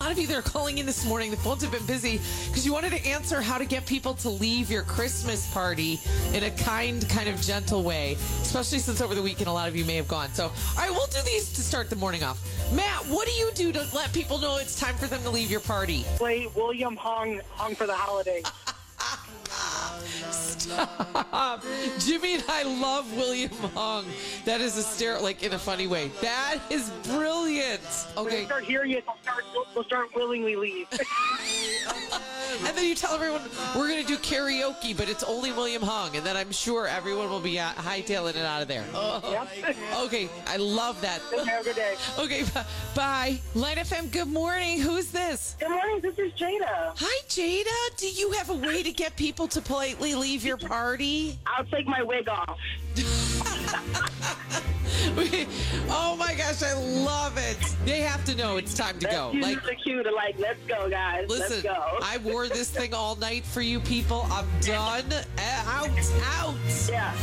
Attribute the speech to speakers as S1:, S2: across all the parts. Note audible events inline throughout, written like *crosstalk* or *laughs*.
S1: A lot of you that are calling in this morning, the phones have been busy because you wanted to answer how to get people to leave your Christmas party in a kind, kind of gentle way, especially since over the weekend a lot of you may have gone. So, all right, we'll do these to start the morning off. Matt, what do you do to let people know it's time for them to leave your party?
S2: play William Hung Hung for the holiday.
S1: Uh, Stop. Jimmy and I love William Hung. That is a hysterical, like in a funny way. That is brilliant.
S2: When they
S1: Okay.
S2: start hearing it, they'll start, they'll start willingly leave. *laughs*
S1: And then you tell everyone we're going to do karaoke, but it's only William Hung. And then I'm sure everyone will be uh, hightailing it out of there.
S2: yep.
S1: Okay, I love that.
S2: Have a good day. *laughs*
S1: Okay, b- bye. Light FM, good morning. Who's this?
S2: Good morning. This is Jada.
S1: Hi, Jada. Do you have a way to get people to politely leave your party?
S2: I'll take my wig off. *laughs* *laughs*
S1: oh my gosh, I love it. They have to know it's time to
S2: That's
S1: go. Like,
S2: the cue to like, let's go, guys.
S1: listen,
S2: let's go.
S1: I wore this thing all night for you people. I'm *laughs* done. Eh, Out, out.
S2: yeah.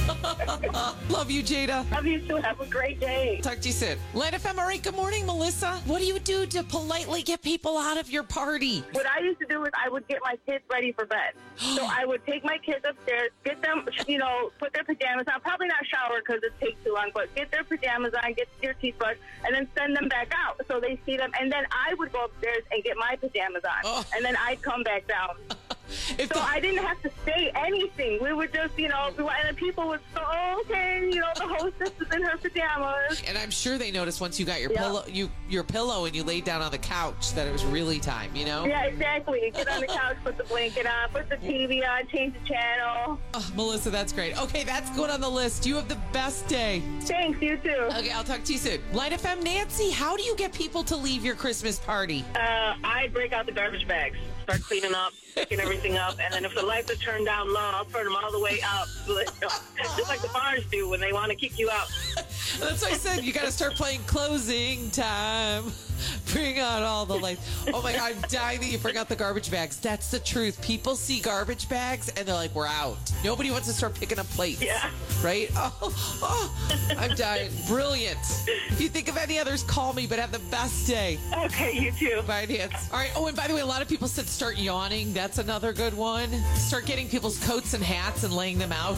S2: *laughs*
S1: Love you, Jada.
S2: Love you too. Have a great day.
S1: Talk to you soon. Light FM, all right, good morning, Melissa. What do you do to politely get people out of your party?
S2: What I used to do is I would get my kids ready for bed. so *gasps* I would take my kids upstairs, get them, you know, put their pajamas on. Probably not shower because it takes too long, but get their pajamas on, get your teeth brushed, and then send them back out so they see them. And then I would go upstairs and get my pajamas on,
S1: Oh.
S2: and then I'd come back down. *laughs*
S1: If
S2: So
S1: the-
S2: I didn't have to say anything. We would just, you know, and the people would go, oh, okay, you know, the hostess is in her pajamas.
S1: and I'm sure they noticed once you got your
S2: Yeah.
S1: pillow, you your pillow, and you laid down on the couch that it was really time. You know,
S2: Yeah, exactly. Get on the couch, put the blanket on, put the TV on, change the channel.
S1: Oh, Melissa, that's great. Okay, that's going on the list. You have the best day.
S2: Thanks, you too.
S1: Okay, I'll talk to you soon. Light FM, Nancy, how do you get people to leave your Christmas party?
S2: Uh, I break out the garbage bags, start cleaning up, picking everything up, and then if the lights are turned down low, I'll turn them all the way up, *laughs* just like the bars do when they want to kick you out. *laughs*
S1: That's why I said. You got to start playing closing time. *laughs* Bring out all the lights. Oh my God, I'm dying that you bring out the garbage bags. That's the truth. People see garbage bags and they're like, we're out. Nobody wants to start picking up plates.
S2: Yeah.
S1: Right? *laughs* Oh, oh, I'm dying. Brilliant. If you think of any others, call me, but have the best day.
S2: Okay, you too.
S1: Bye, Nance. All right. Oh, and by the way, a lot of people said start yawning. That's another good one. Start getting people's coats and hats and laying them out.